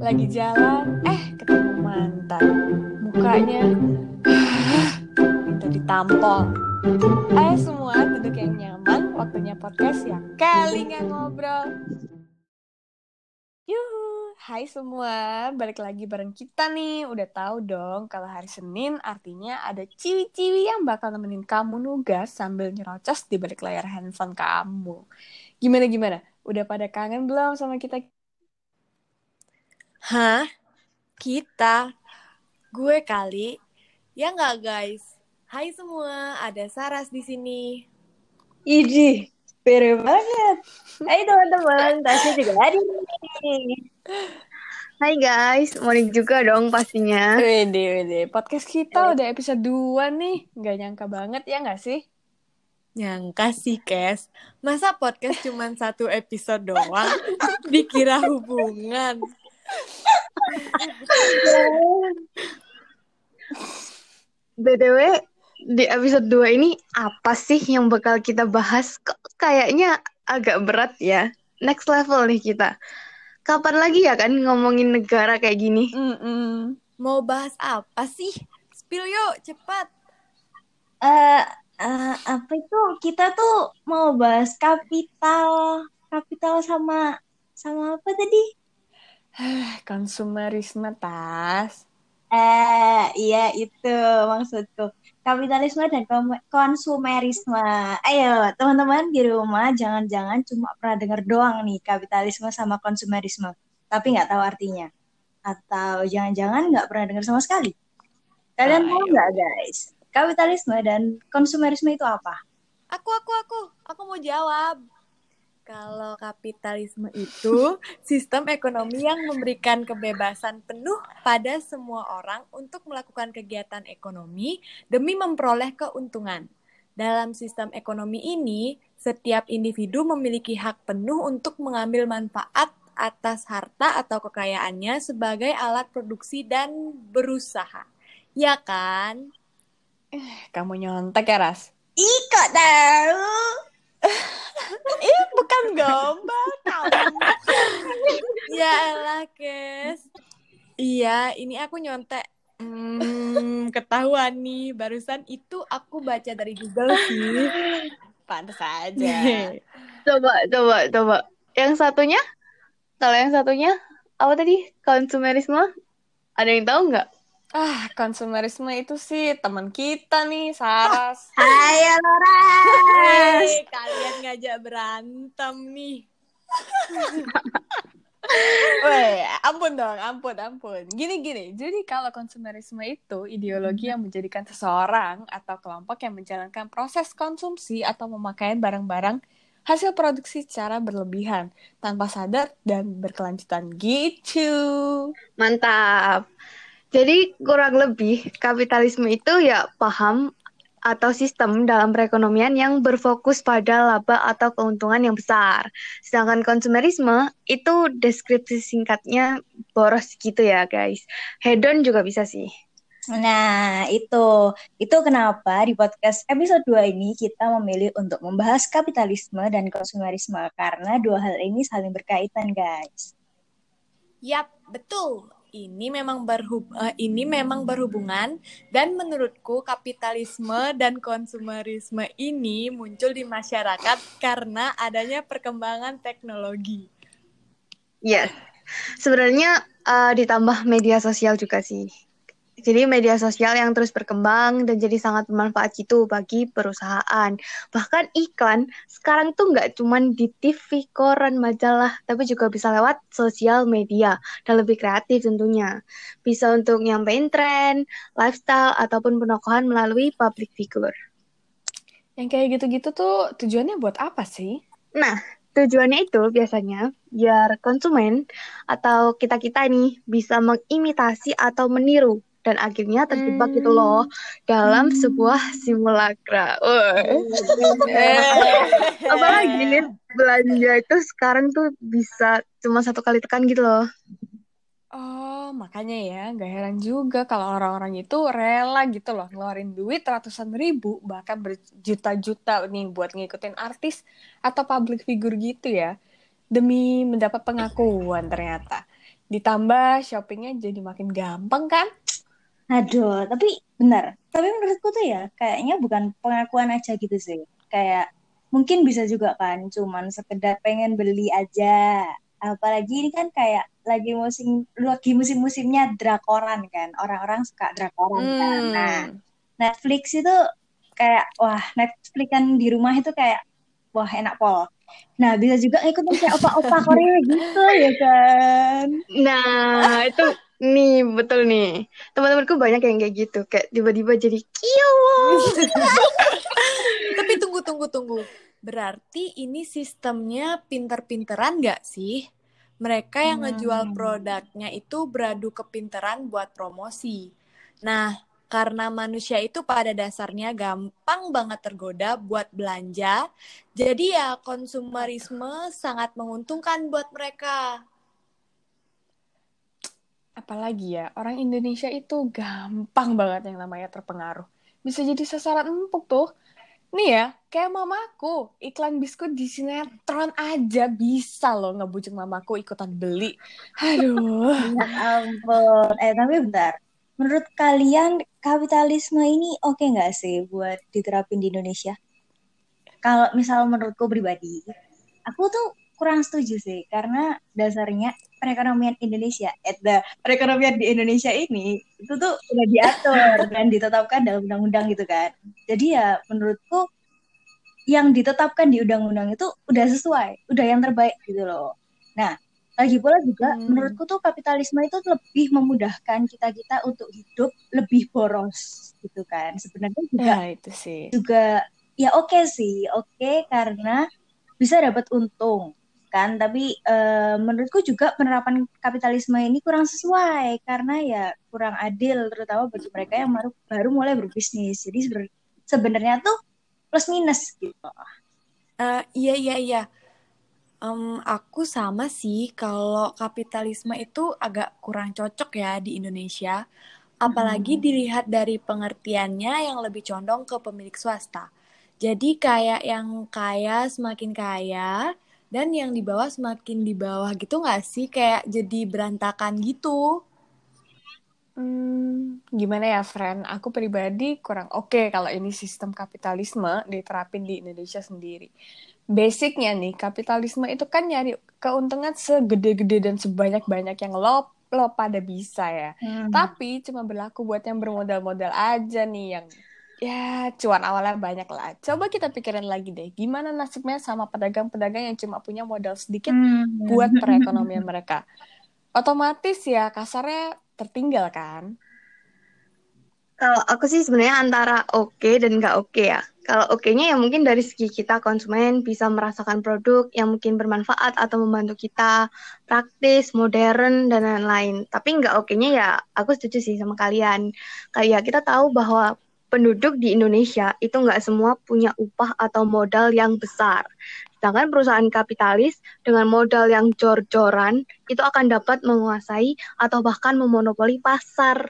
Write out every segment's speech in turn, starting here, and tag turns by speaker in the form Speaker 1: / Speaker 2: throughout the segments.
Speaker 1: Lagi jalan, eh ketemu mantan. Mukanya minta ditampol. Ayo semua duduk yang nyaman, waktunya podcast ya kali nggak ngobrol. Yuhu, hai semua, balik lagi bareng kita nih. Udah tahu dong kalau hari Senin artinya ada ciwi-ciwi yang bakal nemenin kamu nugas sambil nyerocos di balik layar handphone kamu. Gimana gimana? Udah pada kangen belum sama kita?
Speaker 2: Hah? Kita? Gue kali? Ya nggak guys? Hai semua, ada Saras di sini.
Speaker 3: Iji, spere banget. Hai teman-teman, Tasya juga hadir nih. Hai guys, morning juga dong pastinya.
Speaker 1: Wede, wede. Podcast kita udah episode 2 nih. Nggak nyangka banget ya nggak sih?
Speaker 2: Nyangka sih, Kes. Masa podcast cuma satu episode doang? Dikira hubungan.
Speaker 3: BTW, di episode 2 ini apa sih yang bakal kita bahas? Kok kayaknya agak berat ya. Next level nih kita. Kapan lagi ya kan ngomongin negara kayak gini?
Speaker 1: Mm-mm.
Speaker 2: Mau bahas apa sih? Spill yuk, cepat.
Speaker 4: eh eh, apa itu kita tuh mau bahas kapital kapital sama sama apa tadi
Speaker 1: Konsumerisme tas.
Speaker 4: eh iya itu maksudku kapitalisme dan konsumerisme ayo teman-teman di rumah jangan-jangan cuma pernah dengar doang nih kapitalisme sama konsumerisme tapi nggak tahu artinya atau jangan-jangan nggak pernah dengar sama sekali kalian tahu
Speaker 1: Ayo.
Speaker 4: nggak guys kapitalisme dan konsumerisme itu apa
Speaker 2: Aku, aku, aku. Aku mau jawab. Kalau kapitalisme itu sistem ekonomi yang memberikan kebebasan penuh pada semua orang untuk melakukan kegiatan ekonomi demi memperoleh keuntungan. Dalam sistem ekonomi ini, setiap individu memiliki hak penuh untuk mengambil manfaat atas harta atau kekayaannya sebagai alat produksi dan berusaha. Ya kan?
Speaker 1: Kamu nyontek ya, Ras?
Speaker 4: Ih, kok tahu?
Speaker 1: Ih, bukan gombal kamu.
Speaker 2: Ya elah. Iya, ini aku nyontek. Hmm, ketahuan nih. Barusan itu aku baca dari Google sih.
Speaker 1: Pantes aja.
Speaker 3: Coba, coba, coba. Yang satunya? Kalau yang satunya apa tadi? Konsumerisme? Ada yang tahu nggak?
Speaker 1: Ah, konsumerisme itu sih teman kita nih, Saras.
Speaker 4: Ayo Laura.
Speaker 2: Hei, kalian ngajak berantem nih.
Speaker 1: Weh, ampun dong, ampun, ampun. Gini-gini, jadi kalau konsumerisme itu ideologi yang menjadikan seseorang atau kelompok yang menjalankan proses konsumsi atau pemakaian barang-barang hasil produksi secara berlebihan, tanpa sadar dan berkelanjutan gitu.
Speaker 3: Mantap. Jadi kurang lebih kapitalisme itu ya paham atau sistem dalam perekonomian yang berfokus pada laba atau keuntungan yang besar. Sedangkan konsumerisme itu deskripsi singkatnya boros gitu ya guys. Hedon juga bisa sih.
Speaker 4: Nah, itu. Itu kenapa di podcast episode 2 ini kita memilih untuk membahas kapitalisme dan konsumerisme karena dua hal ini saling berkaitan, guys.
Speaker 2: Yap, betul. Ini memang berhub eh, ini memang berhubungan dan menurutku kapitalisme dan konsumerisme ini muncul di masyarakat karena adanya perkembangan teknologi.
Speaker 3: Yes. Sebenarnya uh, ditambah media sosial juga sih. Jadi media sosial yang terus berkembang dan jadi sangat bermanfaat gitu bagi perusahaan. Bahkan iklan sekarang tuh nggak cuman di TV, koran, majalah, tapi juga bisa lewat sosial media dan lebih kreatif tentunya. Bisa untuk nyampein tren, lifestyle, ataupun penokohan melalui public figure.
Speaker 1: Yang kayak gitu-gitu tuh tujuannya buat apa sih?
Speaker 3: Nah, tujuannya itu biasanya biar konsumen atau kita-kita nih bisa mengimitasi atau meniru dan akhirnya terjebak gitu loh dalam sebuah simulakra. Wah. Apalagi nih belanja itu sekarang tuh bisa cuma satu kali tekan gitu loh.
Speaker 1: Oh, makanya ya, nggak heran juga kalau orang-orang itu rela gitu loh ngeluarin duit ratusan ribu, bahkan berjuta-juta nih buat ngikutin artis atau public figure gitu ya, demi mendapat pengakuan ternyata. Ditambah shoppingnya jadi makin gampang kan?
Speaker 4: Aduh, tapi benar. Tapi menurutku tuh ya, kayaknya bukan pengakuan aja gitu sih. Kayak mungkin bisa juga kan, cuman sekedar pengen beli aja. Apalagi ini kan kayak lagi musim lagi musim-musimnya drakoran kan. Orang-orang suka drakoran kan.
Speaker 1: Hmm.
Speaker 4: Nah, Netflix itu kayak wah, Netflix kan di rumah itu kayak wah enak pol. Nah, bisa juga ikutin kayak opa-opa Korea gitu ya kan.
Speaker 3: Nah, itu nih betul nih. Teman-temanku banyak yang kayak gitu, kayak tiba-tiba jadi kiowo.
Speaker 2: Tapi tunggu, tunggu, tunggu. Berarti ini sistemnya pinter-pinteran nggak sih? Mereka yang ngejual
Speaker 4: Hmm.
Speaker 2: produknya itu beradu kepinteran buat promosi. Nah, karena manusia itu pada dasarnya gampang banget tergoda buat belanja, jadi ya konsumerisme sangat menguntungkan buat mereka.
Speaker 1: Apalagi ya, orang Indonesia itu gampang banget yang namanya terpengaruh. Bisa jadi sasaran empuk tuh. Nih ya, kayak mamaku, iklan biskuit di sinetron aja bisa loh ngebujuk mamaku ikutan beli. Aduh.
Speaker 4: Ya ampun. Eh, tapi bentar. Menurut kalian kapitalisme ini oke nggak sih buat diterapin di Indonesia? Kalau misal menurutku pribadi, aku tuh kurang setuju sih karena dasarnya perekonomian Indonesia, eh, the- perekonomian di Indonesia ini itu tuh udah diatur dan ditetapkan dalam undang-undang gitu kan. Jadi ya menurutku yang ditetapkan di undang-undang itu udah sesuai, udah yang terbaik gitu loh. Nah, lagi pula juga
Speaker 1: Hmm.
Speaker 4: menurutku tuh kapitalisme itu lebih memudahkan kita-kita untuk hidup lebih boros gitu kan. Sebenarnya juga
Speaker 1: Ya itu sih.
Speaker 4: juga ya oke sih, oke karena bisa dapat untung kan. Tapi eh, menurutku juga penerapan kapitalisme ini kurang sesuai karena ya kurang adil terutama bagi mereka yang baru baru mulai berbisnis. Jadi seber- sebenarnya tuh plus minus gitu.
Speaker 2: Eh, iya, iya, iya. Em, aku sama sih kalau kapitalisme itu agak kurang cocok ya di Indonesia. Apalagi dilihat dari pengertiannya yang lebih condong ke pemilik swasta. Jadi kayak yang kaya semakin kaya dan yang di bawah semakin di bawah gitu nggak sih? Kayak jadi berantakan gitu.
Speaker 1: Hmm, gimana ya, friend? Aku pribadi kurang oke kalau ini sistem kapitalisme diterapin di Indonesia sendiri. Basicnya nih, kapitalisme itu kan nyari keuntungan segede-gede dan sebanyak-banyak yang lo lo pada bisa ya.
Speaker 4: Hmm.
Speaker 1: Tapi cuma berlaku buat yang bermodal-modal aja nih yang ya cuan awalnya banyak lah. Coba kita pikirin lagi deh, gimana nasibnya sama pedagang-pedagang yang cuma punya modal sedikit
Speaker 4: Hmm.
Speaker 1: buat perekonomian mereka. Otomatis ya kasarnya tertinggal kan.
Speaker 3: Kalau aku sih sebenarnya antara oke dan nggak oke ya. Kalau oke-nya ya mungkin dari segi kita konsumen bisa merasakan produk yang mungkin bermanfaat atau membantu kita, praktis, modern, dan lain-lain. Tapi nggak oke-nya ya aku setuju sih sama kalian. Kayak kita tahu bahwa penduduk di Indonesia itu nggak semua punya upah atau modal yang besar. Sedangkan perusahaan kapitalis dengan modal yang jor-joran itu akan dapat menguasai atau bahkan memonopoli pasar.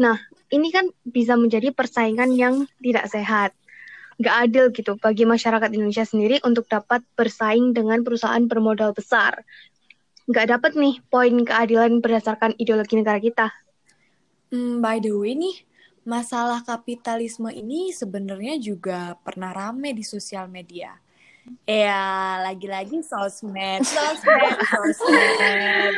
Speaker 3: Nah, ini kan bisa menjadi persaingan yang tidak sehat. Nggak adil gitu bagi masyarakat Indonesia sendiri untuk dapat bersaing dengan perusahaan bermodal besar. Nggak dapat nih poin keadilan berdasarkan ideologi negara kita.
Speaker 2: Hmm, by the way nih, masalah kapitalisme ini sebenarnya juga pernah rame di sosial media. Ya, lagi-lagi sosmed, sosmed, sosmed.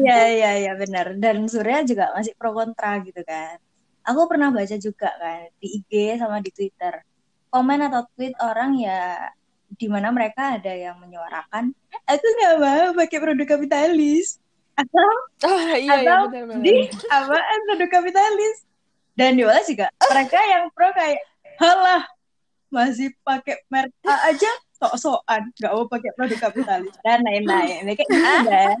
Speaker 4: Iya, iya, iya benar. Dan Surya juga masih pro kontra gitu kan. Aku pernah baca juga kan di IG sama di Twitter. Komen atau tweet orang ya di mana mereka ada yang menyuarakan, aku nggak mau pakai produk kapitalis. Atau
Speaker 1: Ah iya iya
Speaker 4: atau
Speaker 1: benar-benar.
Speaker 4: di apaan produk kapitalis? Dan di mana juga mereka yang pro kayak, halah masih pakai merek A aja sok-sokan. Nggak mau pakai produk kapitalis. Dan lain-lain. Kayak gitu kan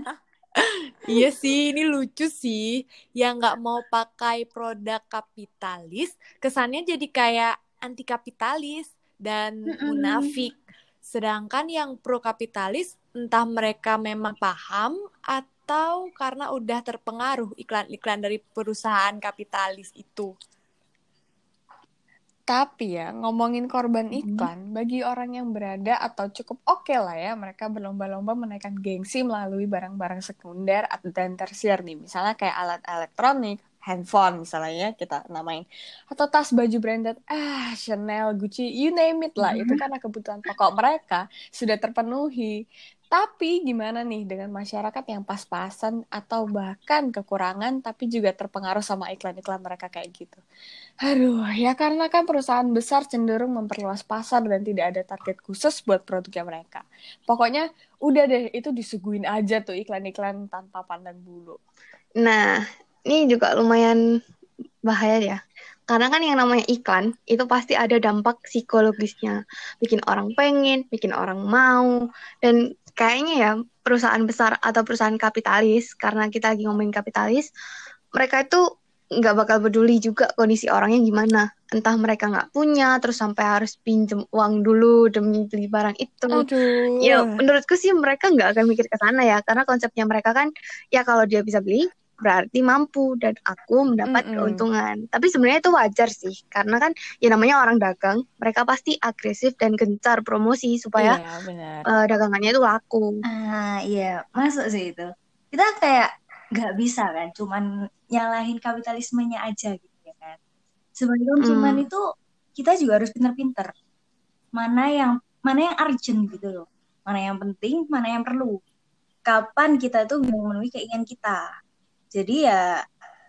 Speaker 2: Iya sih, ini lucu sih. Yang nggak mau pakai produk kapitalis, kesannya jadi kayak anti kapitalis dan munafik. Sedangkan yang pro kapitalis, entah mereka memang paham atau karena udah terpengaruh iklan-iklan dari perusahaan kapitalis itu.
Speaker 1: Tapi ya, ngomongin korban
Speaker 4: Mhm.
Speaker 1: iklan, bagi orang yang berada atau cukup oke lah ya, mereka berlomba-lomba menaikkan gengsi melalui barang-barang sekunder dan tersier nih. Misalnya kayak alat elektronik, handphone misalnya ya, kita namain. Atau tas baju branded, ah Chanel, Gucci, you name it lah. Itu karena kebutuhan pokok mereka sudah terpenuhi. Tapi gimana nih dengan masyarakat yang pas-pasan atau bahkan kekurangan tapi juga terpengaruh sama iklan-iklan mereka kayak gitu. Aduh, ya karena kan perusahaan besar cenderung memperluas pasar dan tidak ada target khusus buat produknya mereka. Pokoknya udah deh itu disuguhin aja tuh iklan-iklan tanpa pandang bulu.
Speaker 3: Nah, ini juga lumayan bahaya ya. Karena kan yang namanya iklan, itu pasti ada dampak psikologisnya. Bikin orang pengen, bikin orang mau. Dan kayaknya ya, perusahaan besar atau perusahaan kapitalis, karena kita lagi ngomongin kapitalis, mereka itu nggak bakal peduli juga kondisi orangnya gimana. Entah mereka nggak punya, terus sampai harus pinjem uang dulu demi beli barang itu.
Speaker 1: Aduh.
Speaker 3: Ya, menurutku sih mereka nggak akan mikir ke sana ya, karena konsepnya mereka kan, ya kalau dia bisa beli, berarti mampu dan aku mendapat
Speaker 1: Mm-mm.
Speaker 3: keuntungan. Tapi sebenarnya itu wajar sih, karena kan ya namanya orang dagang, mereka pasti agresif dan gencar promosi supaya
Speaker 1: Iya, benar.
Speaker 3: eh, dagangannya itu laku.
Speaker 4: Ah iya, masuk sih itu. Kita kayak nggak bisa kan, cuman nyalahin kapitalismenya aja gitu ya kan. Sebagai konsumen
Speaker 3: Hmm.
Speaker 4: itu kita juga harus pinter-pinter. Mana yang mana yang urgent gitu loh. Mana yang penting, mana yang perlu. Kapan kita tuh memenuhi keinginan kita. Jadi ya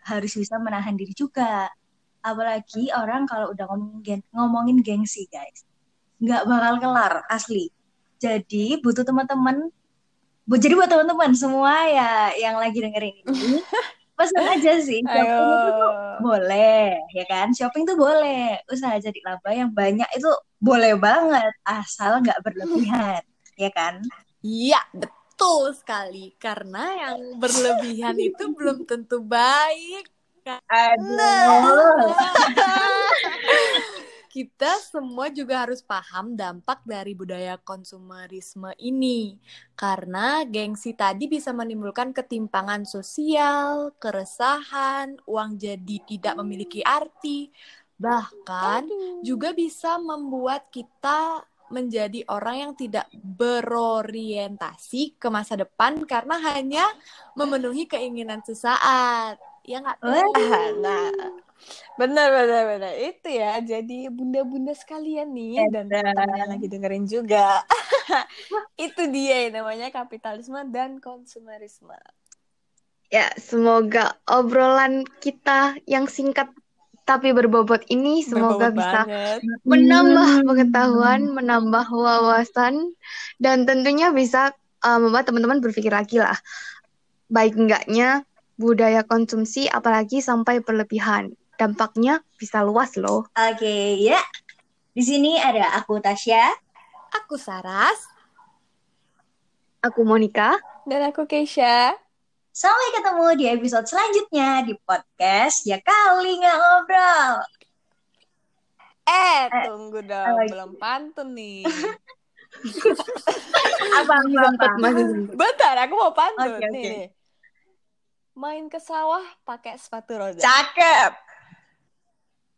Speaker 4: harus bisa menahan diri juga. Apalagi orang kalau udah ngomongin, gen- ngomongin gengsi guys. Nggak bakal kelar, asli. Jadi butuh teman-teman Bu, jadi buat teman-teman semua ya yang lagi dengerin ini, pesan aja sih. Shopping
Speaker 1: Ayo.
Speaker 4: itu tuh boleh, ya kan? Shopping tuh boleh. Usaha jadi laba yang banyak itu boleh banget, asal nggak berlebihan, ya kan?
Speaker 2: Iya, betul sekali. Karena yang berlebihan itu belum tentu baik.
Speaker 4: Aduh.
Speaker 2: Kita semua juga harus paham dampak dari budaya konsumerisme ini. Karena gengsi tadi bisa menimbulkan ketimpangan sosial, keresahan, uang jadi tidak memiliki arti, bahkan juga bisa membuat kita menjadi orang yang tidak berorientasi ke masa depan karena hanya memenuhi keinginan sesaat. Ya nggak?
Speaker 1: Nah, benar benar benar itu ya. Jadi bunda-bunda sekalian nih dan teman-teman yang lagi dengerin juga. itu dia yang namanya kapitalisme dan konsumerisme.
Speaker 3: Ya, semoga obrolan kita yang singkat tapi berbobot ini semoga
Speaker 1: Berbobot
Speaker 3: bisa
Speaker 1: banget.
Speaker 3: menambah
Speaker 4: Hmm.
Speaker 3: pengetahuan, menambah wawasan, dan tentunya bisa uh, membuat teman-teman berpikir lagi lah. Baik enggaknya budaya konsumsi apalagi sampai berlebihan. Dampaknya bisa luas loh.
Speaker 4: Oke, ya. Di sini ada aku Tasya.
Speaker 2: Aku Saras.
Speaker 3: Aku Monica.
Speaker 1: Dan aku Keisha.
Speaker 4: Sampai ketemu di episode selanjutnya di podcast Ya Kali Nggak Ngobrol.
Speaker 1: Eh,
Speaker 4: Eh,
Speaker 1: tunggu dong,
Speaker 4: oh,
Speaker 1: belum pantun nih.
Speaker 4: Apa apa apa?
Speaker 1: Bentar, aku mau pantun nih. nih. Main ke sawah pakai sepatu roda.
Speaker 4: Cakep.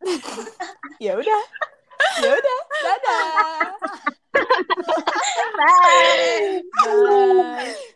Speaker 1: Ya udah. Ya udah. Dadah.
Speaker 4: Bye.
Speaker 1: Bye.